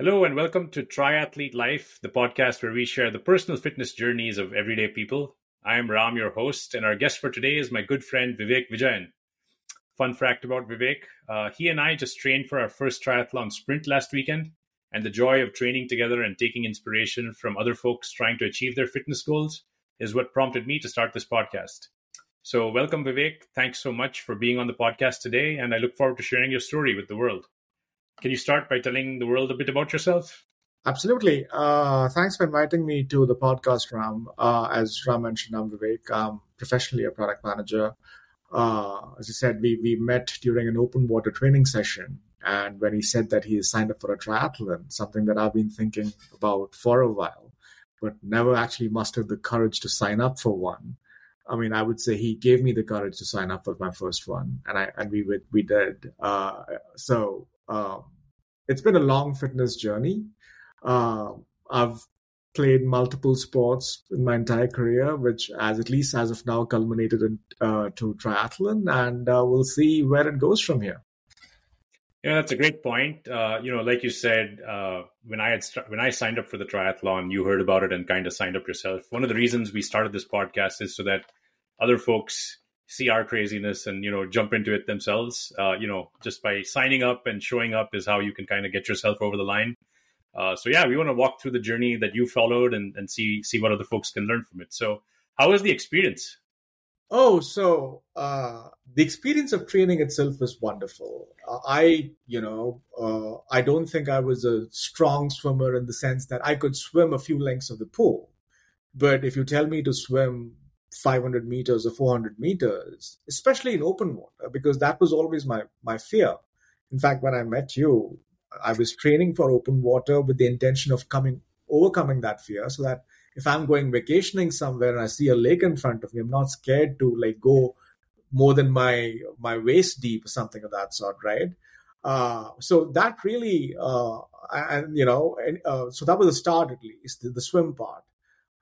Hello, and welcome to Tryathlete Life, the podcast where we share the personal fitness journeys of everyday people. I am Ram, your host, and our guest for today is my good friend Vivek Vijayan. Fun fact about Vivek uh, he and I just trained for our first triathlon sprint last weekend, and the joy of training together and taking inspiration from other folks trying to achieve their fitness goals is what prompted me to start this podcast. So, welcome, Vivek. Thanks so much for being on the podcast today, and I look forward to sharing your story with the world. Can you start by telling the world a bit about yourself? Absolutely. Uh, thanks for inviting me to the podcast, Ram. Uh, as Ram mentioned, I'm Vivek. I'm professionally a product manager. Uh, as I said, we, we met during an open water training session. And when he said that he signed up for a triathlon, something that I've been thinking about for a while, but never actually mustered the courage to sign up for one. I mean, I would say he gave me the courage to sign up for my first one, and I and we we did. Uh, so um, it's been a long fitness journey. Uh, I've played multiple sports in my entire career, which, as at least as of now, culminated in uh, to triathlon, and uh, we'll see where it goes from here. Yeah, that's a great point. Uh, you know, like you said, uh, when I had st- when I signed up for the triathlon, you heard about it and kind of signed up yourself. One of the reasons we started this podcast is so that other folks see our craziness and you know jump into it themselves. Uh, you know just by signing up and showing up is how you can kind of get yourself over the line. Uh, so yeah we want to walk through the journey that you followed and, and see see what other folks can learn from it. So how was the experience? Oh so uh, the experience of training itself was wonderful. Uh, i you know uh, i don't think i was a strong swimmer in the sense that i could swim a few lengths of the pool. But if you tell me to swim 500 meters or 400 meters, especially in open water, because that was always my, my fear. In fact, when I met you, I was training for open water with the intention of coming overcoming that fear so that if I'm going vacationing somewhere and I see a lake in front of me, I'm not scared to like go more than my my waist deep or something of that sort, right? Uh, so that really, uh, and you know, and, uh, so that was the start at least, the, the swim part.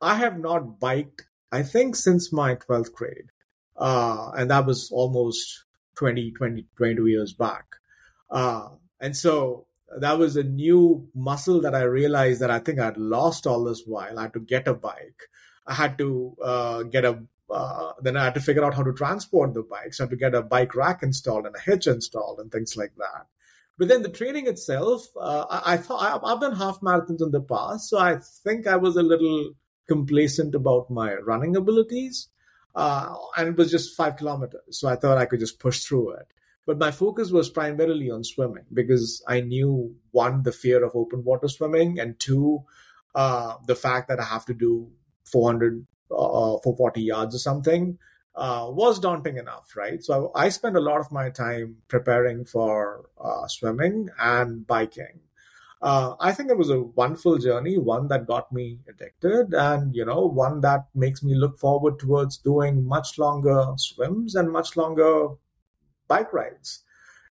I have not biked I think since my 12th grade. Uh, and that was almost 20, 20, 22 years back. Uh, and so that was a new muscle that I realized that I think I'd lost all this while. I had to get a bike. I had to uh, get a, uh, then I had to figure out how to transport the bikes. I had to get a bike rack installed and a hitch installed and things like that. But then the training itself, uh, I, I, thought I've done half marathons in the past, so I think I was a little complacent about my running abilities. Uh, and it was just five kilometers. So I thought I could just push through it. But my focus was primarily on swimming because I knew one, the fear of open water swimming, and two, uh, the fact that I have to do 400 uh, 440 yards or something uh, was daunting enough, right? So I, I, spent a lot of my time preparing for uh, swimming and biking uh, I think it was a wonderful journey, one that got me addicted, and you know, one that makes me look forward towards doing much longer swims and much longer bike rides.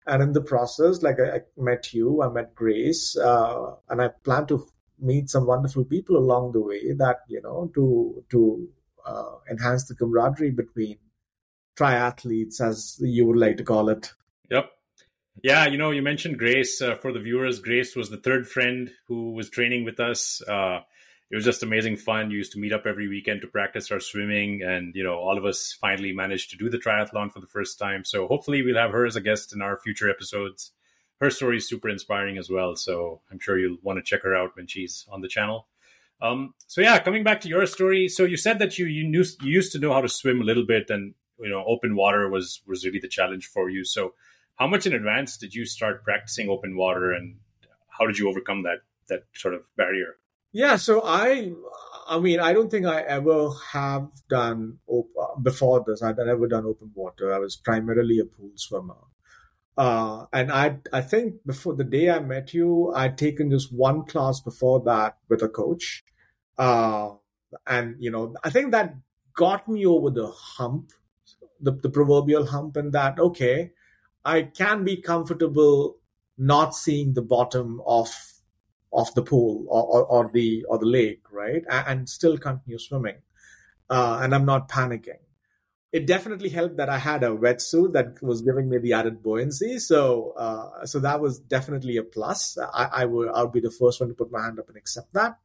And in the process, like I, I met you, I met Grace, uh, and I plan to meet some wonderful people along the way that you know to to uh, enhance the camaraderie between triathletes, as you would like to call it. Yep. Yeah, you know, you mentioned Grace. Uh, for the viewers, Grace was the third friend who was training with us. Uh, it was just amazing fun. You used to meet up every weekend to practice our swimming, and you know, all of us finally managed to do the triathlon for the first time. So hopefully, we'll have her as a guest in our future episodes. Her story is super inspiring as well. So I'm sure you'll want to check her out when she's on the channel. Um, so yeah, coming back to your story. So you said that you you knew you used to know how to swim a little bit, and you know, open water was was really the challenge for you. So how much in advance did you start practicing open water, and how did you overcome that that sort of barrier? Yeah, so I, I mean, I don't think I ever have done op- before this. I've never done open water. I was primarily a pool swimmer. Uh, and I, I think before the day I met you, I'd taken just one class before that with a coach. Uh, and, you know, I think that got me over the hump, the, the proverbial hump, and that, okay, I can be comfortable not seeing the bottom of of the pool or, or, or the or the lake, right, and, and still continue swimming, uh, and I'm not panicking. it definitely helped that I had a wetsuit that was giving me the added buoyancy. So, uh, so that was definitely a plus. I, I would, I would be the first one to put my hand up and accept that.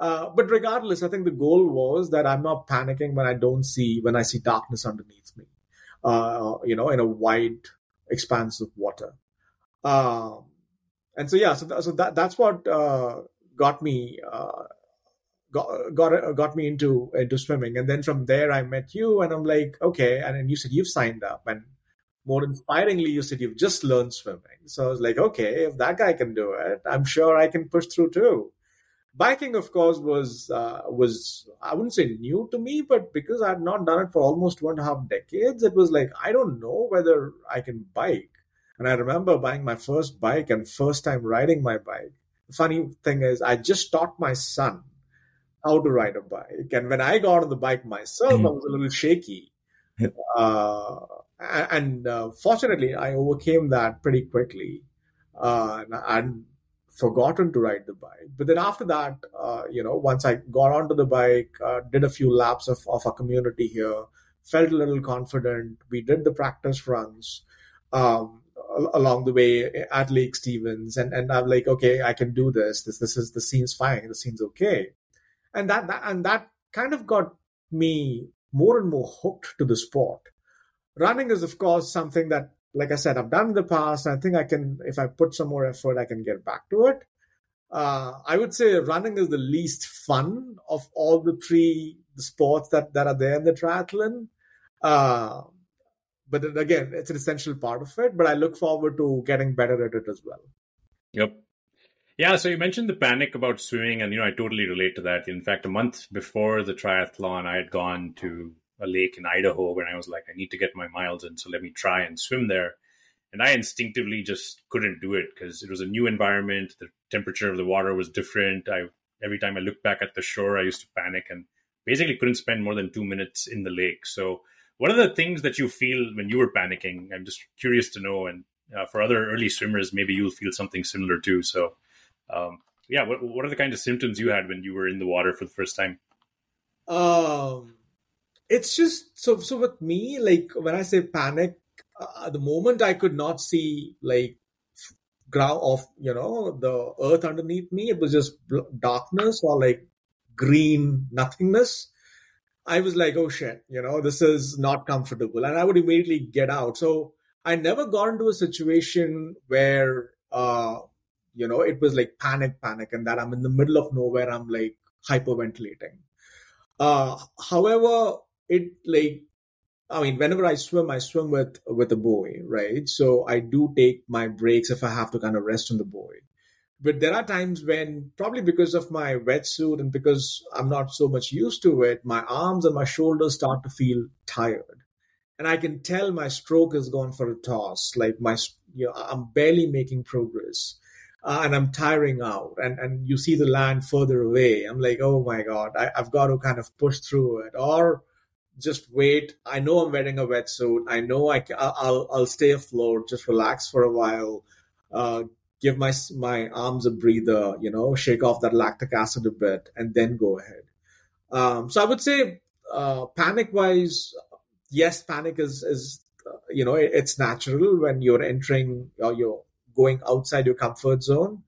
Uh, but regardless, I think the goal was that I'm not panicking when I don't see when I see darkness underneath me. Uh, you know, in a wide expanse of water. Um, and so yeah, so, th- so that that's what uh, got me uh, got got uh, got me into into swimming. And then from there i met you and i'm like okay. And then you said you've signed up. And more inspiringly you said you've just learned swimming. So i was like okay if that guy can do it i'm sure i can push through too biking of course was uh, was i wouldn't say new to me but because i had not done it for almost one and a half decades it was like i don't know whether i can bike and i remember buying my first bike and first time riding my bike the funny thing is i just taught my son how to ride a bike. And when I got on the bike myself, mm-hmm. I was a little shaky. Uh, and uh, fortunately, I overcame that pretty quickly uh, and forgotten to ride the bike. But then after that, uh, you know, once I got onto the bike, uh, did a few laps of, of our community here, felt a little confident. We did the practice runs. Um, along the way at Lake Stevens, and and I'm like, okay, I can do this. This this is the scene's fine. The scene's okay and that, that and that kind of got me more and more hooked to the sport. Running is, of course, something that, like I said, I've done in the past. I think I can, if I put some more effort, I can get back to it. Uh, I would say running is the least fun of all the three sports that, that are there in the triathlon. Uh, but again, it's an essential part of it. But I look forward to getting better at it as well. Yep. Yeah, so you mentioned the panic about swimming, and you know I totally relate to that. In fact, a month before the triathlon, I had gone to a lake in Idaho when I was like, I need to get my miles in, so let me try and swim there. And I instinctively just couldn't do it because it was a new environment. The temperature of the water was different. I every time I looked back at the shore, I used to panic and basically couldn't spend more than two minutes in the lake. So, what are the things that you feel when you were panicking? I'm just curious to know. And uh, for other early swimmers, maybe you'll feel something similar too. So, um, yeah, what what are the kind of symptoms you had when you were in the water for the first time? Um, it's just so so with me. Like when I say panic, uh, the moment I could not see like ground of you know the earth underneath me, it was just darkness or like green nothingness. I was like, oh shit, you know, this is not comfortable, and I would immediately get out. So I never got into a situation where uh, you know it was like panic panic and that i'm in the middle of nowhere i'm like hyperventilating uh however it like i mean whenever i swim i swim with with a buoy right? So i do take my breaks if i have to kind of rest on the buoy but there are times when probably because of my wetsuit and because i'm not so much used to it my arms and my shoulders start to feel tired. And i can tell my stroke has gone for a toss like my you know i'm barely making progress uh, and I'm tiring out. And, and you see the land further away. I'm like, oh my God, I, have got to kind of push through it. Or just wait. I know I'm wearing a wetsuit. I know I, I'll, I'll stay afloat, just relax for a while, uh, give my, my arms a breather, you know, shake off that lactic acid a bit and then go ahead. Um, so I would say, uh, panic wise, yes, panic is, is, uh, you know, it, it's natural when you're entering or you're going outside your comfort zone,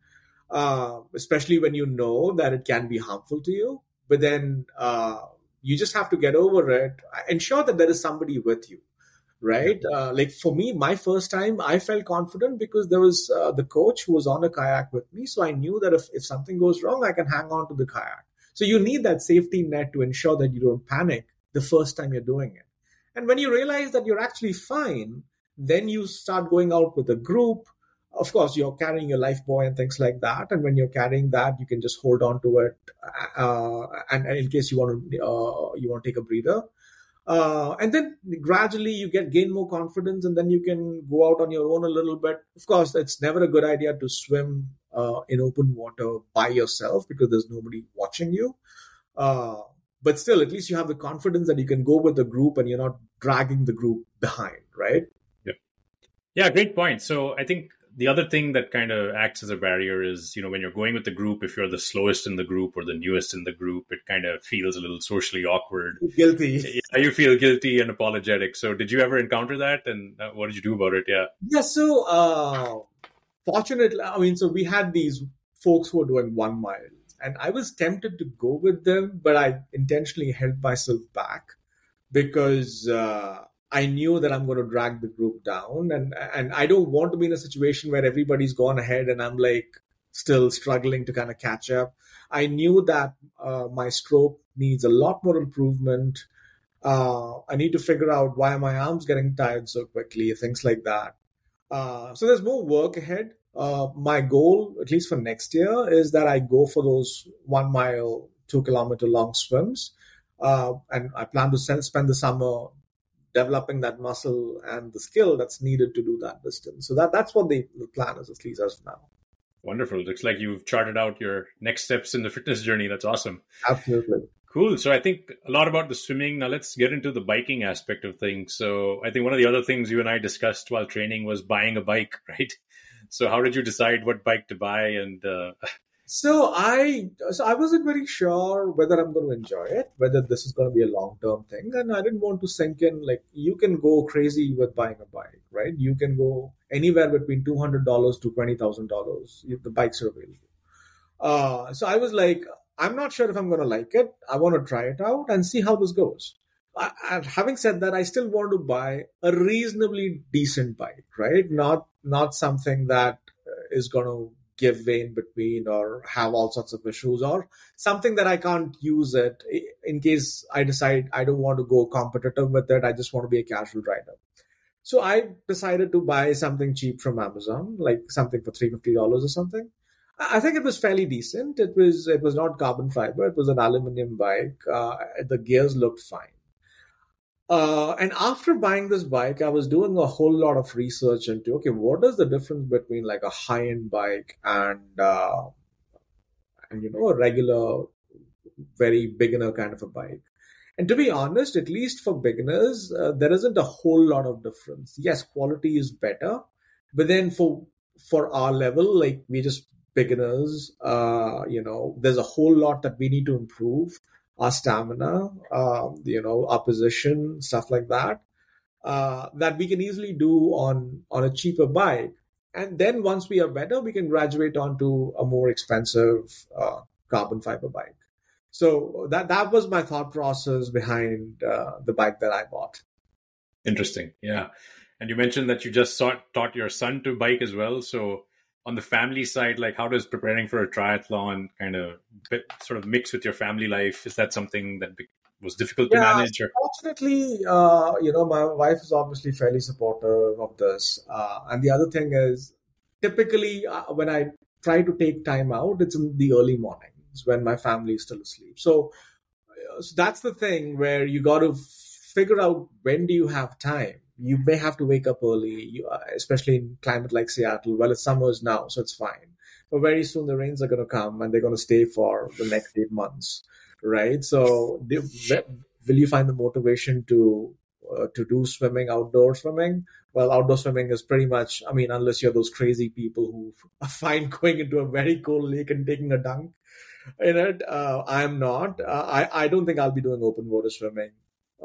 uh, especially when you know that it can be harmful to you. But then uh, you just have to get over it. Ensure that there is somebody with you, right? Uh, like for me, my first time, I felt confident because there was uh, the coach who was on a kayak with me. So I knew that if, if something goes wrong, I can hang on to the kayak. So you need that safety net to ensure that you don't panic the first time you're doing it. And when you realize that you're actually fine, then you start going out with a group of course you're carrying your life buoy and things like that and when you're carrying that you can just hold on to it uh, and, and, in case you want to uh, you want to take a breather. Uh, and then gradually you get gain more confidence and then you can go out on your own a little bit. Of course it's never a good idea to swim uh, in open water by yourself because there's nobody watching you. Uh, but still at least you have the confidence that you can go with the group and you're not dragging the group behind right? Yeah great point. So i think the other thing that kind of acts as a barrier is, you know, when you're going with the group, if you're the slowest in the group or the newest in the group, it kind of feels a little socially awkward. Guilty. Yeah, you feel guilty and apologetic. So, did you ever encounter that, and uh, what did you do about it? Yeah. Yeah. So, uh, fortunately, I mean, so we had these folks who were doing one mile, and I was tempted to go with them, but I intentionally held myself back because. Uh, I knew that I'm going to drag the group down, and and I don't want to be in a situation where everybody's gone ahead and I'm like still struggling to kind of catch up. I knew that uh, my stroke needs a lot more improvement. Uh, I need to figure out why my arms getting tired so quickly, things like that. Uh, so there's more work ahead. Uh, my goal, at least for next year, is that I go for those one mile, two kilometer long swims. Uh, and I plan to spend the summer developing that muscle and the skill that's needed to do that distance. So that that's what the, the plan is, at least as of now. Wonderful. Looks like you've charted out your next steps in the fitness journey. That's awesome. Absolutely. Cool. So I think a lot about the swimming. Now let's get into the biking aspect of things. So I think one of the other things you and I discussed while training was buying a bike, right? So how did you decide what bike to buy and uh, so I so I wasn't very sure whether I'm going to enjoy it, whether this is going to be a long term thing, and I didn't want to sink in. Like you can go crazy with buying a bike, right? You can go anywhere between two hundred dollars to twenty thousand dollars. If the bikes are available. Uh, so I was like, I'm not sure if I'm going to like it. I want to try it out and see how this goes. I, I, having said that, I still want to buy a reasonably decent bike, right? Not not something that is going to give way in between or have all sorts of issues or something that I can't use it in case I decide I don't want to go competitive with it. I just want to be a casual rider. So I decided to buy something cheap from Amazon, like something for $350 or something. I think it was fairly decent. It was it was not carbon fiber. It was an aluminum bike. Uh, the gears looked fine. Uh, and after buying this bike, I was doing a whole lot of research into okay, what is the difference between like a high end bike and uh, and you know a regular, very beginner kind of a bike. And to be honest, at least for beginners, uh, there isn't a whole lot of difference. Yes, quality is better, but then for for our level, like we just beginners, uh, you know, there's a whole lot that we need to improve our stamina, uh, you know, our position, stuff like that, uh, that we can easily do on on a cheaper bike. And then once we are better, we can graduate onto a more expensive uh, carbon fiber bike. So that that was my thought process behind uh, the bike that I bought. Interesting, yeah. And you mentioned that you just taught, taught your son to bike as well. So on the family side, like how does preparing for a triathlon kind of sort of mix with your family life? Is that something that was difficult yeah, to manage? Or? Fortunately, uh, you know, my wife is obviously fairly supportive of this. Uh, and the other thing is, typically uh, when I try to take time out, it's in the early mornings when my family is still asleep. So, uh, so that's the thing where you got to figure out when do you have time you may have to wake up early, you, uh, especially in climate like Seattle. Well, it's summers now, so it's fine. But very soon the rains are going to come and they're going to stay for the next eight months, right? So, will you find the motivation to uh, to do swimming, outdoor swimming? Well, outdoor swimming is pretty much, I mean, unless you're those crazy people who find going into a very cold lake and taking a dunk in it, uh, I'm not. Uh, I, I don't think I'll be doing open water swimming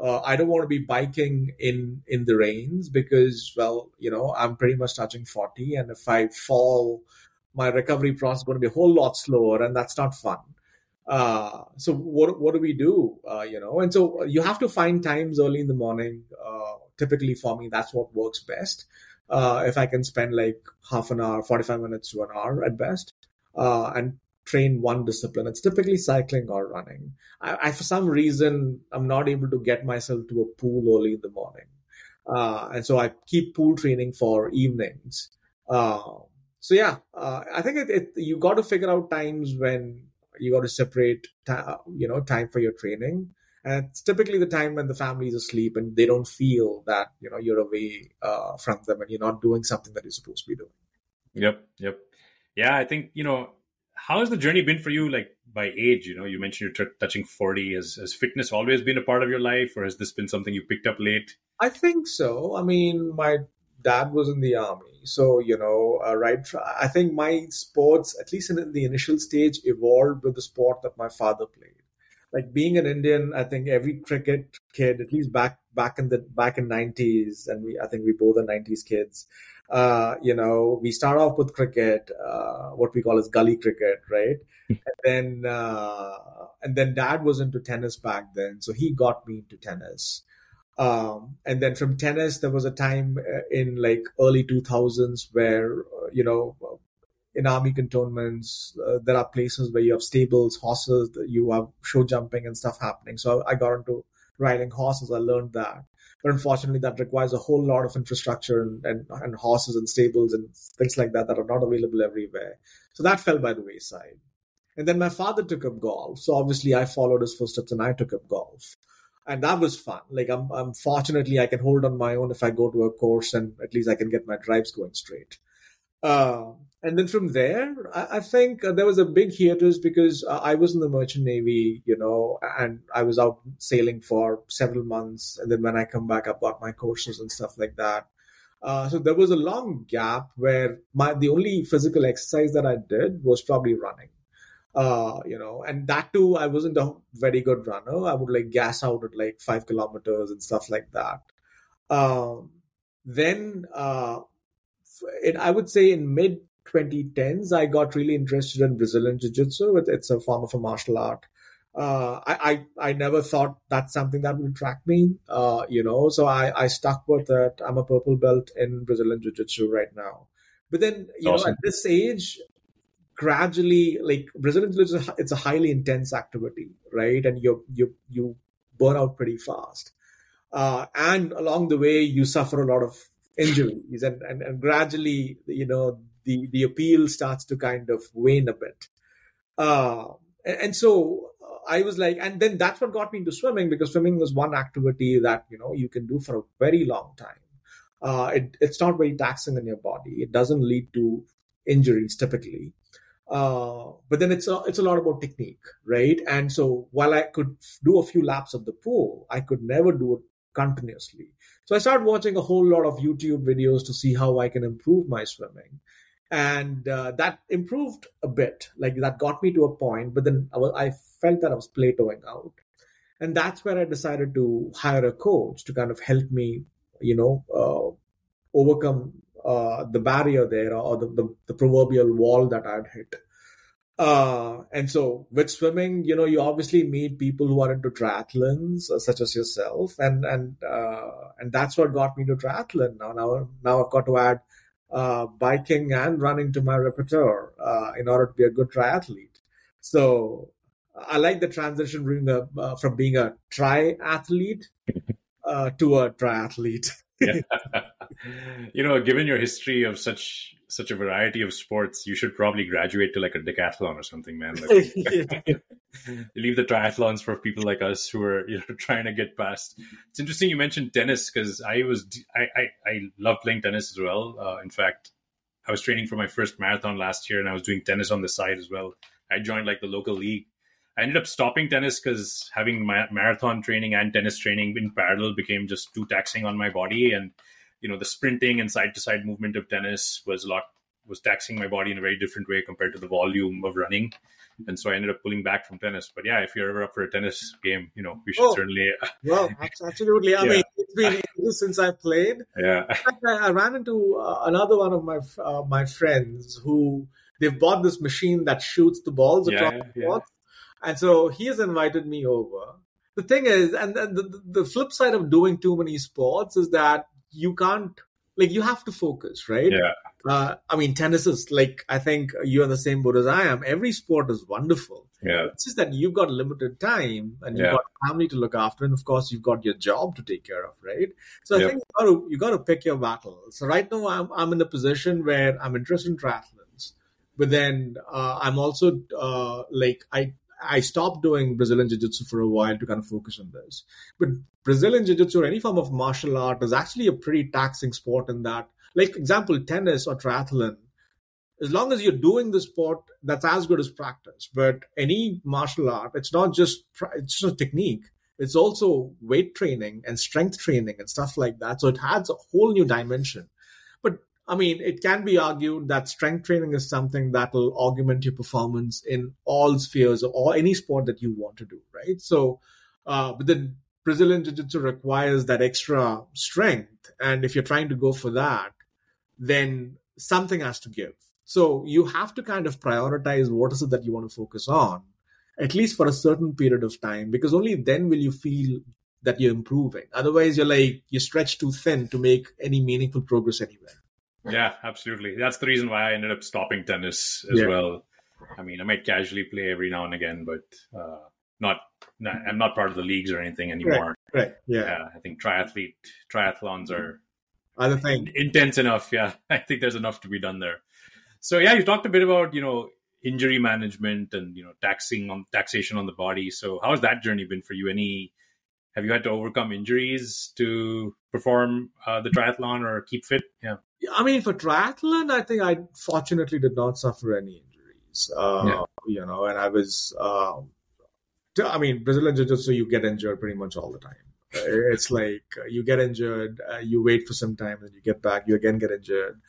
uh, I don't want to be biking in in the rains because, well, you know, I'm pretty much touching 40, and if I fall, my recovery process is going to be a whole lot slower, and that's not fun. Uh, so what what do we do? Uh, you know, and so you have to find times early in the morning. Uh, typically, for me, that's what works best. Uh, if I can spend like half an hour, 45 minutes to an hour at best, uh, and train one discipline. It's typically cycling or running. I, I, for some reason, I'm not able to get myself to a pool early in the morning. Uh, and so I keep pool training for evenings. Uh, so yeah, uh, I think it, it, you got to figure out times when you got to separate, ta- you know, time for your training. And it's typically the time when the family is asleep and they don't feel that, you know, you're away uh, from them and you're not doing something that you're supposed to be doing. Yep. Yep. Yeah. I think, you know, how has the journey been for you like by age you know you mentioned you're t- touching 40 has, has fitness always been a part of your life or has this been something you picked up late i think so i mean my dad was in the army, so you know, uh, right. I think my sports, at least in the initial stage, evolved with the sport that my father played. Like being an Indian, I think every cricket kid, at least back back in the back in nineties, and we I think we both are nineties kids. Uh, you know, we start off with cricket, uh, what we call as gully cricket, right? and then uh, and then dad was into tennis back then, so he got me into tennis. Um, and then from tennis, there was a time uh, in like early 2000s where, uh, you know, in army cantonments, uh, there are places where you have stables, horses, you have show jumping and stuff happening. So I got into riding horses. I learned that. But unfortunately, that requires a whole lot of infrastructure and, and, and horses and stables and things like that that are not available everywhere. So that fell by the wayside. And then my father took up golf. So obviously, I followed his footsteps and I took up golf and that was fun. Like I'm, I'm fortunately I can hold on my own if I go to a course, and at least I can get my drives going straight. Uh, and then from there, I, I think uh, there was a big hiatus because uh, I was in the merchant navy, you know, and I was out sailing for several months, and then when I come back, I've got my courses and stuff like that. Uh, so there was a long gap where my the only physical exercise that I did was probably running uh, you know, and that too, I wasn't a very good runner. I would like gas out at like five kilometers and stuff like that. Um, then, uh, it, I would say in mid 2010s, I got really interested in Brazilian Jiu Jitsu. It's a form of a martial art. Uh, I, I, I never thought that's something that would attract me, uh, you know, so I, I stuck with it. I'm a purple belt in Brazilian Jiu Jitsu right now. But then, you awesome. know, at this age, gradually like Brazilian Jiu Jitsu it's a highly intense activity, right? And you you you burn out pretty fast. Uh, and along the way you suffer a lot of injuries and, and, and gradually you know the the appeal starts to kind of wane a bit. Uh, and, and so I was like, and then that's what got me into swimming because swimming was one activity that you know you can do for a very long time. Uh, it, it's not very taxing on your body. It doesn't lead to injuries typically. Uh, but then it's a, it's a lot about technique, right? And so while I could do a few laps of the pool, I could never do it continuously. So I started watching a whole lot of YouTube videos to see how I can improve my swimming. And uh, that improved a bit. Like that got me to a point, but then I, was, I felt that I was plateauing out. And that's where I decided to hire a coach to kind of help me, you know, uh, overcome uh, the barrier there or the, the, the, proverbial wall that I'd hit. Uh, and so with swimming, you know, you obviously meet people who are into triathlons, uh, such as yourself, and and uh, and that's what got me to triathlon. Now, now, now I've got to add uh, biking and running to my repertoire uh, in order to be a good triathlete. So I like the transition being a, from being a tryathlete to a triathlete. you know, given your history of such such a variety of sports, you should probably graduate to like a decathlon or something, man. Like, leave the triathlons for people like us who are you know trying to get past. It's interesting you mentioned tennis because I was I, I I love playing tennis as well. Uh, in fact, I was training for my first marathon last year, and I was doing tennis on the side as well. I joined like the local league. I ended up stopping tennis because having my marathon training and tennis training in parallel became just too taxing on my body and you know the sprinting and side to side movement of tennis was a lot was taxing my body in a very different way compared to the volume of running. And so i ended up pulling back from tennis. But yeah if you're ever up for a tennis game you know we should oh, certainly well absolutely. I yeah. mean it's been years since i played. Yeah. I, I ran into uh, another one of my uh, my friends who they've bought this machine that shoots the balls across yeah, the court. And so he has invited me over. The thing is and the, the flip side of doing too many sports is that you can't like you have to focus, right? Yeah. Uh, I mean, tennis is like I think you're in the same boat as I am. Every sport is wonderful. Yeah. It's just that you've got limited time and you've yeah. got family to look after, and of course you've got your job to take care of, right? So I think you got to you got to pick your battles. So right now I'm I'm in a position where I'm interested in triathlons, but then uh, I'm also uh, like I I stopped doing Brazilian Jiu Jitsu for a while to kind of focus on this. But Brazilian Jiu Jitsu or any form of martial art is actually a pretty taxing sport in that, like, example, tennis or triathlon, as long as you're doing the sport, that's as good as practice. But any martial art, it's not just, it's just a technique. It's also weight training and strength training and stuff like that. So it adds a whole new dimension. But I mean, it can be argued that strength training is something that will augment your performance in all spheres or any sport that you want to do, right? So, uh, but then Brazilian Jiu Jitsu requires that extra strength. And if you're trying to go for that, then something has to give. So you have to kind of prioritize what is it that you want to focus on, at least for a certain period of time, because only then will you feel that you're improving. Otherwise, you're like, you're stretched too thin to make any meaningful progress anywhere. Yeah, absolutely. That's the reason why I ended up stopping tennis as yeah. well. I mean, I might casually play every now and again, but uh, not, not, I'm not part of the leagues or anything anymore. Right. right. Yeah. yeah. I think triathlete triathlons are other thing intense enough. Yeah, I think there's enough to be done there. So yeah, you talked a bit about you know injury management and you know taxing on taxation on the body. So how has that journey been for you? Any have you had to overcome injuries to perform uh, the triathlon or keep fit? Yeah. I mean, for triathlon, I think I fortunately did not suffer any injuries. Uh, yeah. You know, and I was, uh, I mean, Brazilian Jiu Jitsu, you get injured pretty much all the time. It's like uh, you get injured, uh, you wait for some time, and you get back, you again get injured.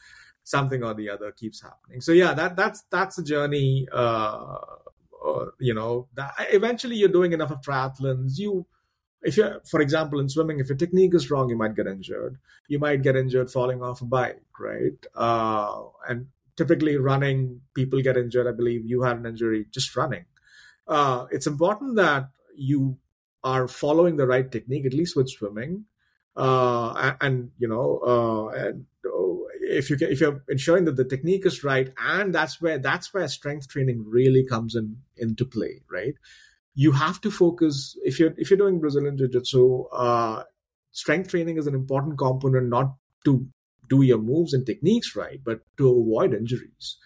Something or the other keeps happening. So yeah, that that's that's a journey. Uh, uh, you know, that eventually you're doing enough of triathlons. You if you're, for example, in swimming, if your technique is wrong, you might get injured. You might get injured falling off a bike, right? Uh, and typically, running, people get injured. I believe you had an injury just running. Uh, it's important that you are following the right technique, at least with swimming. Uh, and, and, you know, uh, and, oh, if you can, if you're ensuring that the technique is right, and that's where that's where strength training really comes in into play, right? You have to focus if you're if you're doing Brazilian Jiu-Jitsu, uh, strength training is an important component not to do your moves and techniques right, but to avoid injuries.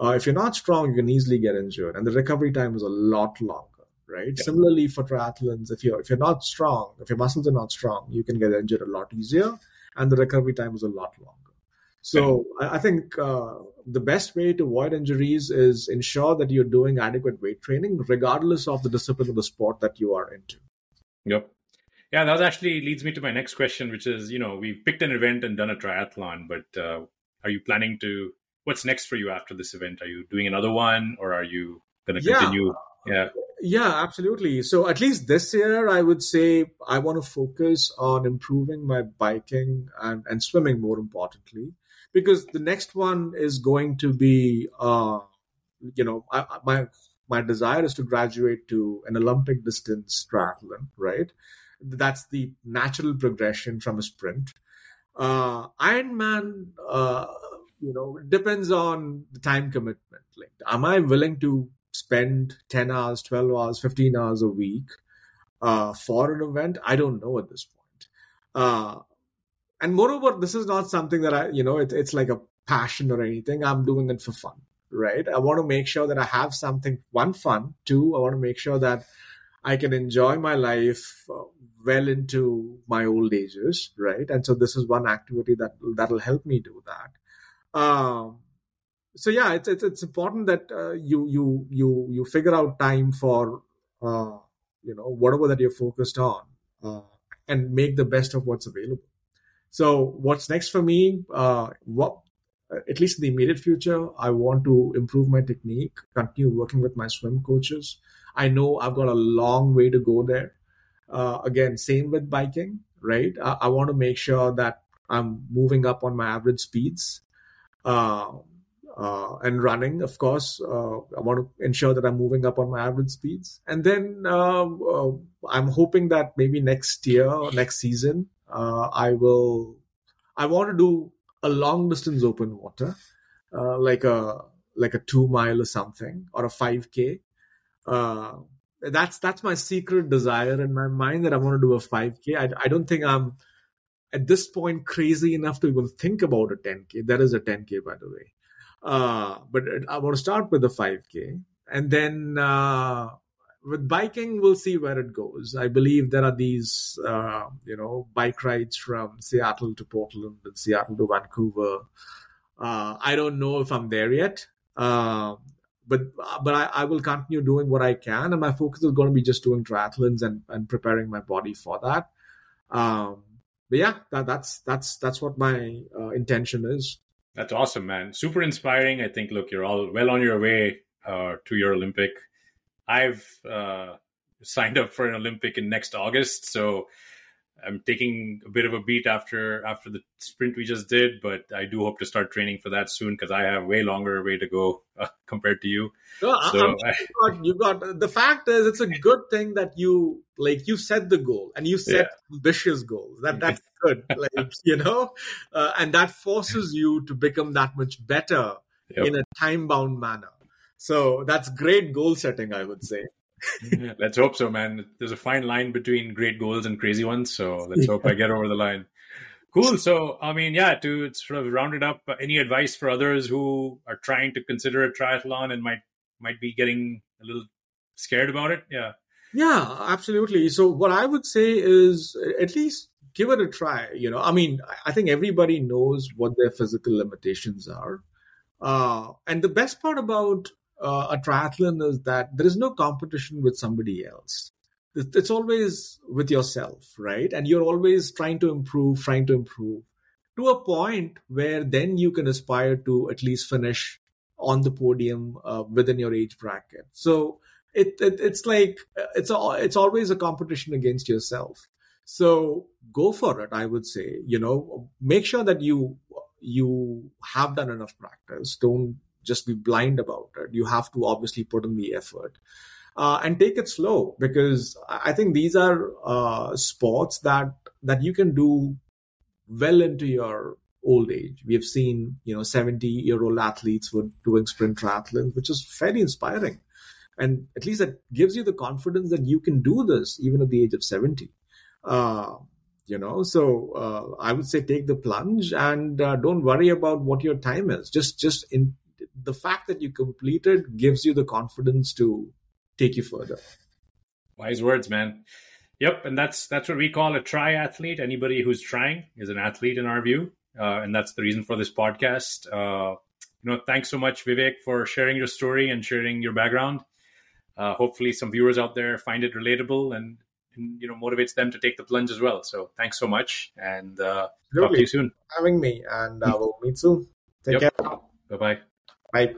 Uh, if you're not strong, you can easily get injured, and the recovery time is a lot longer. Right. Yeah. Similarly, for triathlons, if you're if you're not strong, if your muscles are not strong, you can get injured a lot easier, and the recovery time is a lot longer. So I, I think uh, the best way to avoid injuries is ensure that you're doing adequate weight training, regardless of the discipline of the sport that you are into. Yep. Yeah, that actually leads me to my next question, which is, you know, we've picked an event and done a triathlon, but uh, are you planning to? What's next for you after this event? Are you doing another one, or are you going to yeah. continue? Yeah. Yeah, absolutely. So at least this year, I would say I want to focus on improving my biking and, and swimming more importantly because the next one is going to be, uh, you know, I, my my desire is to graduate to an Olympic distance triathlon, right? That's the natural progression from a sprint. Uh, Ironman, uh, you know, depends on the time commitment. Like, am I willing to spend 10 hours, 12 hours, 15 hours a week uh, for an event? I don't know at this point. Uh, and moreover, this is not something that I, you know, it, it's like a passion or anything. I'm doing it for fun, right? I want to make sure that I have something, one, fun. Two, I want to make sure that I can enjoy my life uh, well into my old ages, right? And so this is one activity that that'll help me do that. Um, so yeah, it's it's, it's important that uh, you you you you figure out time for uh, you know whatever that you're focused on, uh, and make the best of what's available. So what's next for me? Uh, what, at least in the immediate future, I want to improve my technique, continue working with my swim coaches. I know I've got a long way to go there. Uh, again, same with biking, right? I, I, want to make sure that I'm moving up on my average speeds. Uh, uh, and running, of course, uh, I want to ensure that I'm moving up on my average speeds. And then uh, uh, I'm hoping that maybe next year, next season, uh, I will. I want to do a long distance open water, uh, like a like a two mile or something, or a five k. Uh, that's that's my secret desire in my mind that I want to do a five k. I, I don't think I'm at this point crazy enough to even think about a 10k. There is a 10k by the way, uh, but I want to start with the 5k, and then uh, with biking, we'll see where it goes. I believe there are these, uh, you know, bike rides from Seattle to Portland and Seattle to Vancouver. Uh, I don't know if I'm there yet, uh, but but I, I, will continue doing what I can, and my focus is going to be just doing triathlons and, and preparing my body for that. Um, but yeah, that, that's that's that's what my uh, intention is. That's awesome, man. Super inspiring. I think. Look, you're all well on your way uh, to your Olympic. I've uh, signed up for an Olympic in next August, so I'm taking a bit of a beat after after the sprint we just did, but I do hope to start training for that soon because I have way longer way to go uh, compared to you. No, so I, you, got, you got the fact is it's a good thing that you like you set the goal and you set yeah. ambitious goals. That that's good, like you know, uh, and that forces you to become that much better yep. in a time bound manner. So that's great goal setting, I would say let's hope so, man. There's a fine line between great goals and crazy ones, so let's yeah. hope I get over the line. Cool. So, I mean, yeah, to sort of round it up, any advice for others who are trying to consider a triathlon and might might be getting a little scared about it? Yeah. Yeah, absolutely. So, what I would say is at least give it a try. You know, I mean, I think everybody knows what their physical limitations are. Uh, and the best part about uh, a triathlon is that there is no competition with somebody else. It's always with yourself, right? And you're always trying to improve, trying to improve to a point where then you can aspire to at least finish on the podium uh, within your age bracket. So it, it it's like it's a, it's always a competition against yourself. So go for it. I would say, you know, make sure that you you have done enough practice. Don't just be blind about it. You have to obviously put in the effort. Uh, and take it slow because I think these are uh, sports that that you can do well into your old age. We have seen you know seventy year old athletes were doing sprint triathlon, which is fairly inspiring, and at least that gives you the confidence that you can do this even at the age of seventy. Uh, you know, so uh, I would say take the plunge and uh, don't worry about what your time is. Just just in, the fact that you completed gives you the confidence to take you further. Wise words, man. Yep, and that's that's what we call a tryathlete. Anybody who's trying is an athlete in our view, uh, and that's the reason for this podcast. Uh, you know, thanks so much, Vivek, for sharing your story and sharing your background. Uh, hopefully, some viewers out there find it relatable and, and, you know motivates them to take the plunge as well. So, thanks so much, and uh, talk to you soon. Having me, and uh, we'll meet soon. Take yep. care. Bye bye. Bye.